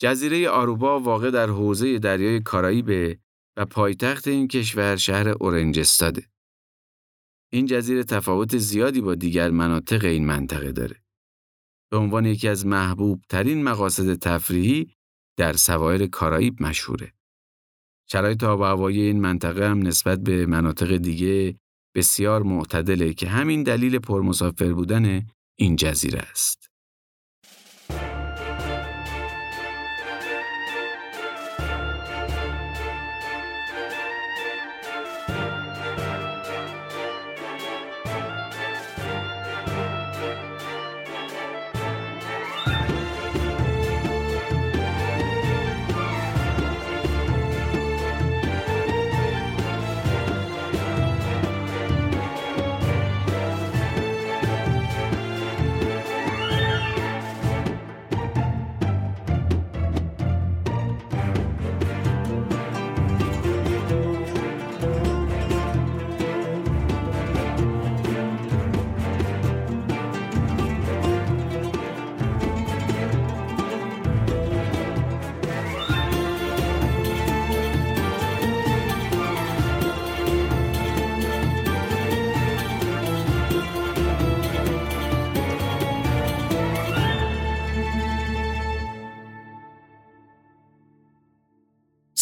جزیره آروبا واقع در حوزه دریای کارائیب و پایتخت این کشور شهر اورنج این جزیره تفاوت زیادی با دیگر مناطق این منطقه داره. به عنوان یکی از محبوب ترین مقاصد تفریحی در سواحل کارائیب مشهوره. شرایط آب و هوایی این منطقه هم نسبت به مناطق دیگه بسیار معتدله که همین دلیل پرمسافر بودن این جزیره است.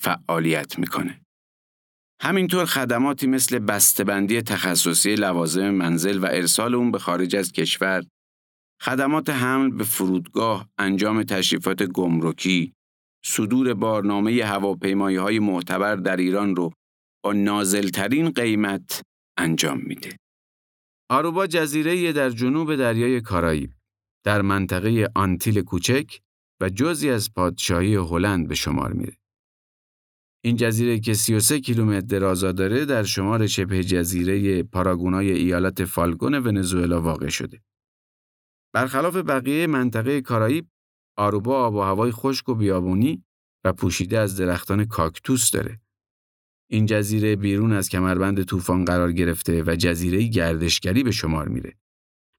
فعالیت می‌کنه. همینطور خدماتی مثل بسته‌بندی تخصصی لوازم منزل و ارسال اون به خارج از کشور، خدمات حمل به فرودگاه، انجام تشریفات گمرکی، صدور بارنامه هواپیمایی های معتبر در ایران رو با نازلترین قیمت انجام میده. آروبا جزیره در جنوب دریای کارائیب در منطقه آنتیل کوچک و جزی از پادشاهی هلند به شمار میره. این جزیره که 33 کیلومتر درازا داره در شمار شبه جزیره پاراگونای ایالت فالگون ونزوئلا واقع شده. برخلاف بقیه منطقه کارائیب، آروبا آب و هوای خشک و بیابونی و پوشیده از درختان کاکتوس داره. این جزیره بیرون از کمربند طوفان قرار گرفته و جزیره گردشگری به شمار میره.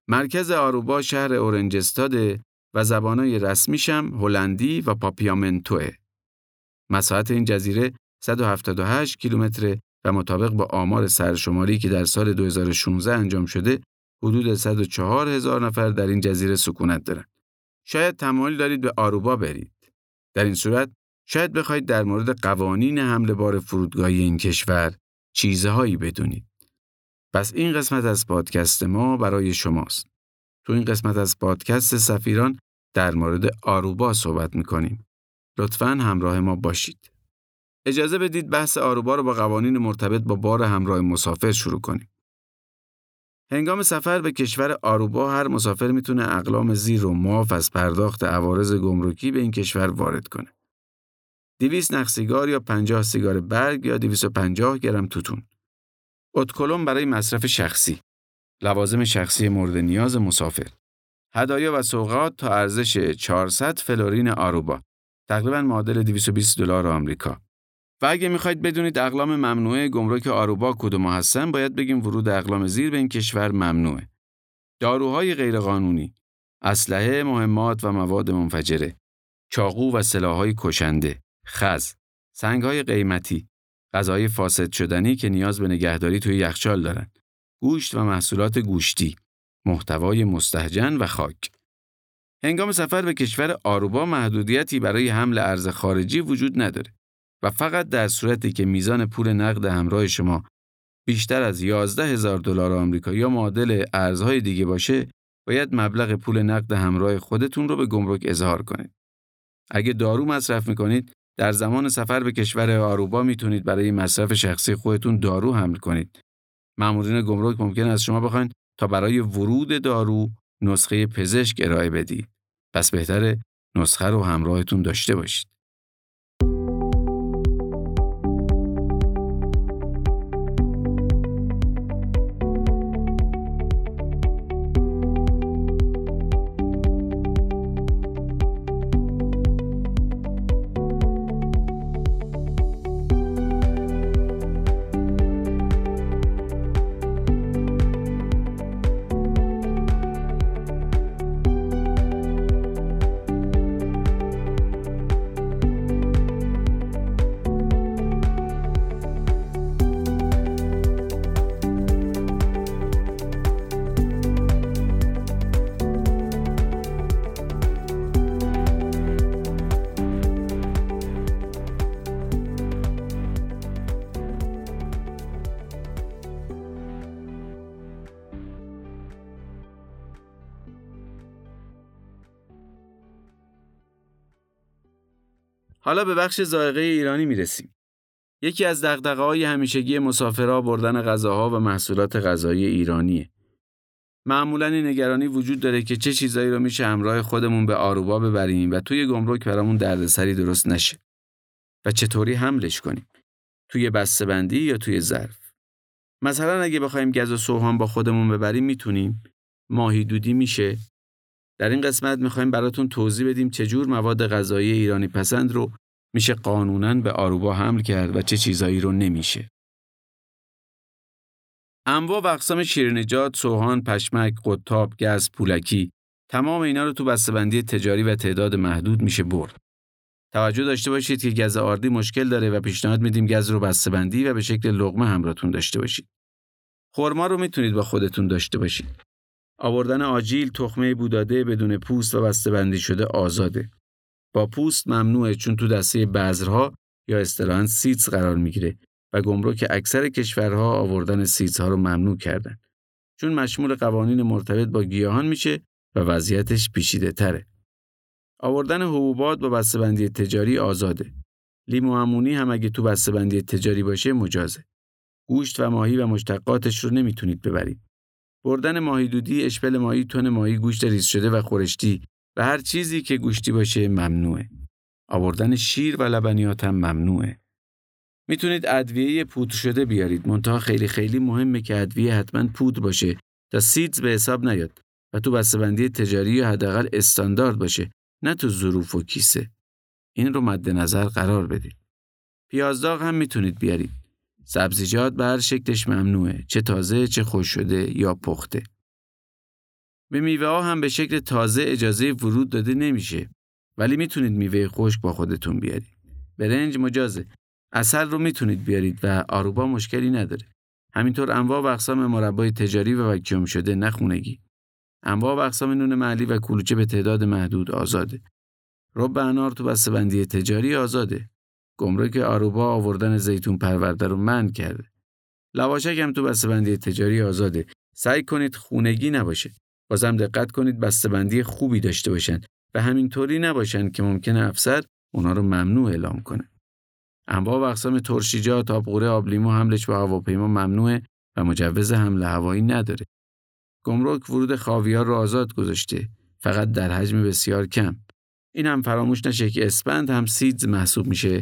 مرکز آروبا شهر اورنجستاده و زبانای رسمیشم هلندی و پاپیامنتوه. مساحت این جزیره 178 کیلومتر و مطابق با آمار سرشماری که در سال 2016 انجام شده حدود 104 هزار نفر در این جزیره سکونت دارند. شاید تمایل دارید به آروبا برید. در این صورت شاید بخواید در مورد قوانین حمل بار فرودگاهی این کشور چیزهایی بدونید. پس این قسمت از پادکست ما برای شماست. تو این قسمت از پادکست سفیران در مورد آروبا صحبت می‌کنیم. لطفا همراه ما باشید. اجازه بدید بحث آروبا رو با قوانین مرتبط با بار همراه مسافر شروع کنیم. هنگام سفر به کشور آروبا هر مسافر می‌تونه اقلام زیر و معاف از پرداخت عوارض گمرکی به این کشور وارد کنه. 200 نخ سیگار یا 50 سیگار برگ یا 250 گرم توتون. اتکلون برای مصرف شخصی. لوازم شخصی مورد نیاز مسافر. هدایا و سوغات تا ارزش 400 فلورین آروبا. تقریبا معادل 220 دلار آمریکا. و اگه می‌خواید بدونید اقلام ممنوعه گمرک آروبا کدوم هستن باید بگیم ورود اقلام زیر به این کشور ممنوعه. داروهای غیرقانونی، اسلحه، مهمات و مواد منفجره، چاقو و سلاحهای کشنده، خز، سنگهای قیمتی، غذای فاسد شدنی که نیاز به نگهداری توی یخچال دارن، گوشت و محصولات گوشتی، محتوای مستهجن و خاک. هنگام سفر به کشور آروبا محدودیتی برای حمل ارز خارجی وجود نداره و فقط در صورتی که میزان پول نقد همراه شما بیشتر از 11 هزار دلار آمریکا یا معادل ارزهای دیگه باشه باید مبلغ پول نقد همراه خودتون رو به گمرک اظهار کنید. اگه دارو مصرف می‌کنید در زمان سفر به کشور آروبا می‌تونید برای مصرف شخصی خودتون دارو حمل کنید. مامورین گمرک ممکن از شما بخواین تا برای ورود دارو نسخه پزشک ارائه بدید. پس بهتره نسخه رو همراهتون داشته باشید. حالا به بخش ذائقه ایرانی می‌رسیم. یکی از های همیشگی مسافرها بردن غذاها و محصولات غذایی ایرانیه. معمولا این نگرانی وجود داره که چه چیزایی رو میشه همراه خودمون به آروبا ببریم و توی گمرک برامون دردسری درست نشه. و چطوری حملش کنیم؟ توی بسته‌بندی یا توی ظرف؟ مثلا اگه بخوایم گز و سوهان با خودمون ببریم می‌تونیم. ماهی دودی میشه. در این قسمت می‌خوایم براتون توضیح بدیم چجور مواد غذایی ایرانی پسند رو میشه قانونا به آروبا حمل کرد و چه چیزایی رو نمیشه. انواع و اقسام شیرینیجات، سوهان، پشمک، قطاب، گز، پولکی تمام اینا رو تو بسته‌بندی تجاری و تعداد محدود میشه برد. توجه داشته باشید که گز آردی مشکل داره و پیشنهاد میدیم گز رو بسته‌بندی و به شکل لغمه همراهتون داشته باشید. خرما رو می‌تونید با خودتون داشته باشید. آوردن آجیل تخمه بوداده بدون پوست و بسته‌بندی شده آزاده. با پوست ممنوعه چون تو دسته بذرها یا اصطلاحاً seeds قرار می‌گیره و گمرک اکثر کشورها آوردن seeds ها رو ممنوع کردن. چون مشمول قوانین مرتبط با گیاهان میشه و وضعیتش پیچیده تره. آوردن حبوبات با بسته‌بندی تجاری آزاده. لیمو عمانی هم اگه تو بسته‌بندی تجاری باشه مجازه. گوشت و ماهی و مشتقاتش رو نمی‌تونید ببرید. بردن ماهی دودی، اشپل ماهی، تن ماهی، گوشت ریز شده و خورشتی و هر چیزی که گوشتی باشه ممنوعه. آوردن شیر و لبنیات هم ممنوعه. می‌تونید ادویه پودر شده بیارید منتها خیلی خیلی مهمه که ادویه حتما پودر باشه تا سیدز به حساب نیاد و تو بسته‌بندی تجاری حداقل استاندارد باشه نه تو ظروف و کیسه. این رو مد نظر قرار بدید. پیازداغ هم می‌تونید بیارید. سبزیجات به هر شکلش ممنوعه چه تازه چه خوش شده یا پخته. به میوه ها هم به شکل تازه اجازه ورود داده نمیشه ولی می‌تونید میوه خشک با خودتون بیارید. برنج مجازه. اصل رو می‌تونید بیارید و آروبا مشکلی نداره. همینطور انواع و اقسام مربای تجاری و وکیوم شده نخونگی. انواع و اقسام نون محلی و کلوچه به تعداد محدود آزاده. رب انار تو بسته‌بندی تجاری آزاده. گمرک آروبا آوردن زیتون پرورده رو من کرده. لواشک هم تو بسته‌بندی تجاری آزاده. سعی کنید خونگی نباشه. بازم دقت کنید بسته‌بندی خوبی داشته باشن و همینطوری نباشن که ممکنه افسر اونا رو ممنوع اعلام کنه. انواع و اقسام ترشیجات، آبقوره، آبلیمو حملش به هواپیما ممنوعه و مجوز حمل هوایی نداره. گمرک ورود خاویار رو آزاد گذاشته فقط در حجم بسیار کم. این هم فراموش نشه که اسپند هم سیدز محسوب میشه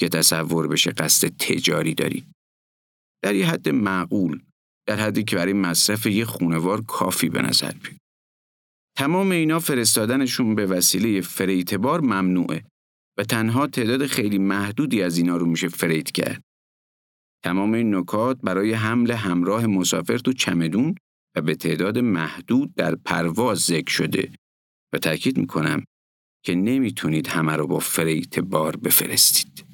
که تصور بشه قصد تجاری دارید. در یه حد معقول، در حدی که برای مصرف یه خونوار کافی به نظر بیاد. تمام اینا فرستادنشون به وسیله فریتبار ممنوعه و تنها تعداد خیلی محدودی از اینا رو میشه فریت کرد. تمام این نکات برای حمل همراه مسافر تو چمدون و به تعداد محدود در پرواز ذکر شده و تاکید می‌کنم که نمی‌تونید همه رو با فریت بار بفرستید.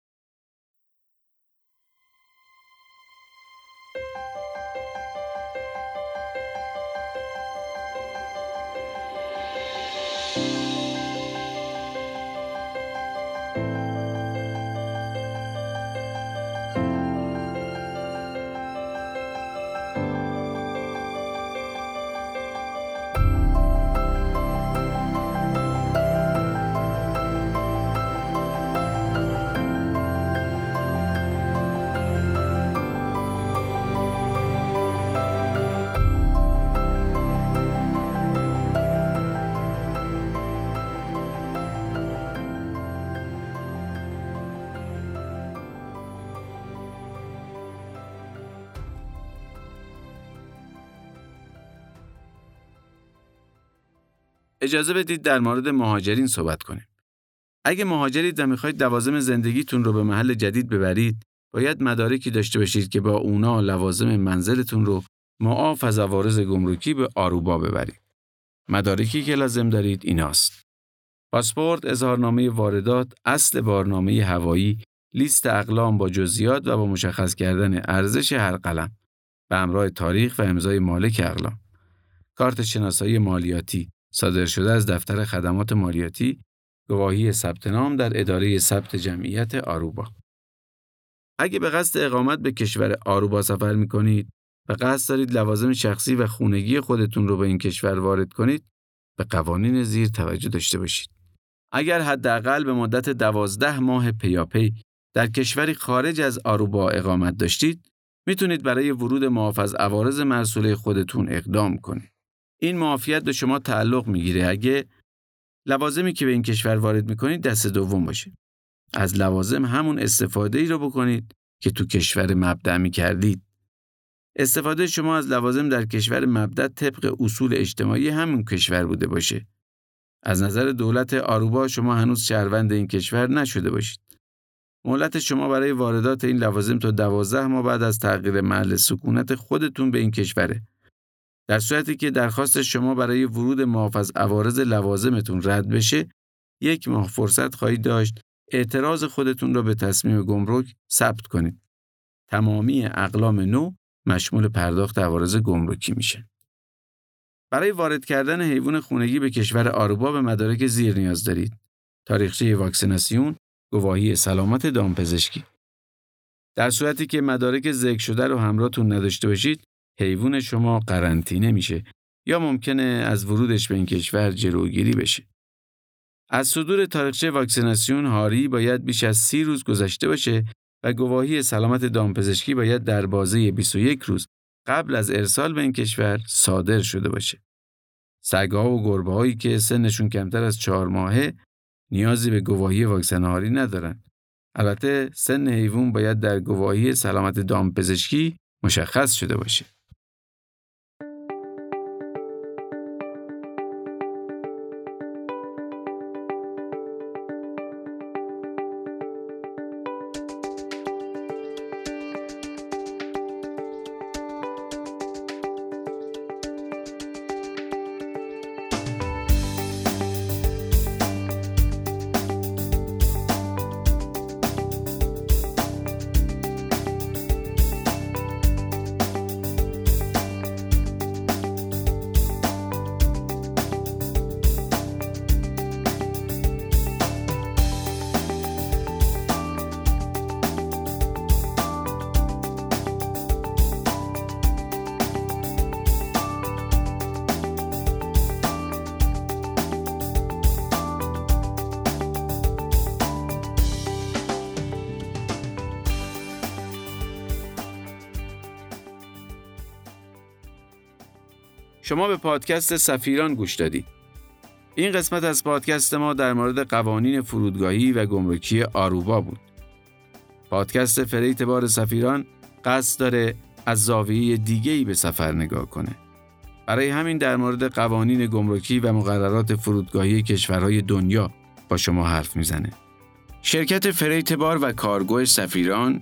اجازه بدید در مورد مهاجرین صحبت کنیم. اگه مهاجرید و می‌خواید لوازم زندگیتون رو به محل جدید ببرید، باید مدارکی داشته باشید که با اونا لوازم منزلتون رو معاف از عوارض گمرکی به آروبا ببرید. مدارکی که لازم دارید ایناست. پاسپورت، اظهارنامه واردات، اصل بارنامه هوایی، لیست اقلام با جزئیات و با مشخص کردن ارزش هر قلم به همراه تاریخ و امضای مالک اقلام. کارت شناسایی مالیاتی صادر شده از دفتر خدمات مالیاتی، گواهی ثبت نام در اداره ثبت جمعیت آروبا. اگه به قصد اقامت به کشور آروبا سفر می کنید و قصد دارید لوازم شخصی و خونگی خودتون رو به این کشور وارد کنید، به قوانین زیر توجه داشته باشید. اگر حداقل به مدت دوازده ماه پیاپی در کشوری خارج از آروبا اقامت داشتید، می‌تونید برای ورود معاف از عوارض مرسوله خودتون اقدام کنید. این معافیت به شما تعلق می‌گیره اگه لوازمی که به این کشور وارد می‌کنید دست دوم باشه. از لوازم همون استفاده ای رو بکنید که تو کشور مبدع می کردید. استفاده شما از لوازم در کشور مبدع طبق اصول اجتماعی همون کشور بوده باشه. از نظر دولت آروبا شما هنوز شهروند این کشور نشده باشید. مولت شما برای واردات این لوازم تا دوازده ماه بعد از تغییر محل سکونت خودتون به این کشوره. در صورتی که درخواست شما برای ورود محافظ عوارض لوازمتون رد بشه، یک ماه فرصت خواهید داشت اعتراض خودتون را به تصمیم گمرک ثبت کنید. تمامی اقلام نو مشمول پرداخت عوارض گمرکی میشه. برای وارد کردن حیوان خونگی به کشور آروبا به مدارک زیر نیاز دارید. تاریخچه واکسیناسیون، گواهی سلامت دامپزشکی. در صورتی که مدارک ذکر شده رو همراهتون نداشته باشید، حیوان شما قرنطینه میشه یا ممکنه از ورودش به این کشور جلوگیری بشه. از صدور تاریخچه واکسیناسیون هاری باید بیش از سی روز گذشته باشه و گواهی سلامت دامپزشکی باید در بازه 21 روز قبل از ارسال به این کشور صادر شده باشه. سگها و گربه هایی که سنشون کمتر از چهار ماهه نیازی به گواهی واکسن هاری ندارن. البته سن حیوان باید در گواهی سلامت دامپزشکی مشخص شده باشه. شما به پادکست سفیران گوش دادید. این قسمت از پادکست ما در مورد قوانین فرودگاهی و گمرکی آروبا بود. پادکست فریت بار سفیران قصد داره از زاویه دیگه‌ای به سفر نگاه کنه. برای همین در مورد قوانین گمرکی و مقررات فرودگاهی کشورهای دنیا با شما حرف می‌زنه. شرکت فریت بار و کارگو سفیران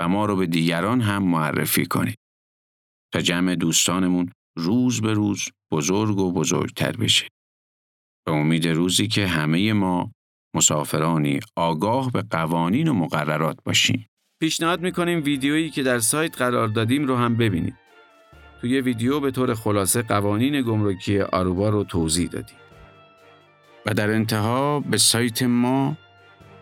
و ما رو به دیگران هم معرفی کنید. تا جمع دوستانمون روز به روز بزرگ و بزرگتر بشه. به امید روزی که همه ما مسافرانی آگاه به قوانین و مقررات باشیم. پیشنهاد می‌کنیم ویدیویی که در سایت قرار دادیم رو هم ببینید. توی ویدیو به طور خلاصه قوانین گمرکی آروبا رو توضیح دادیم. و در انتها به سایت ما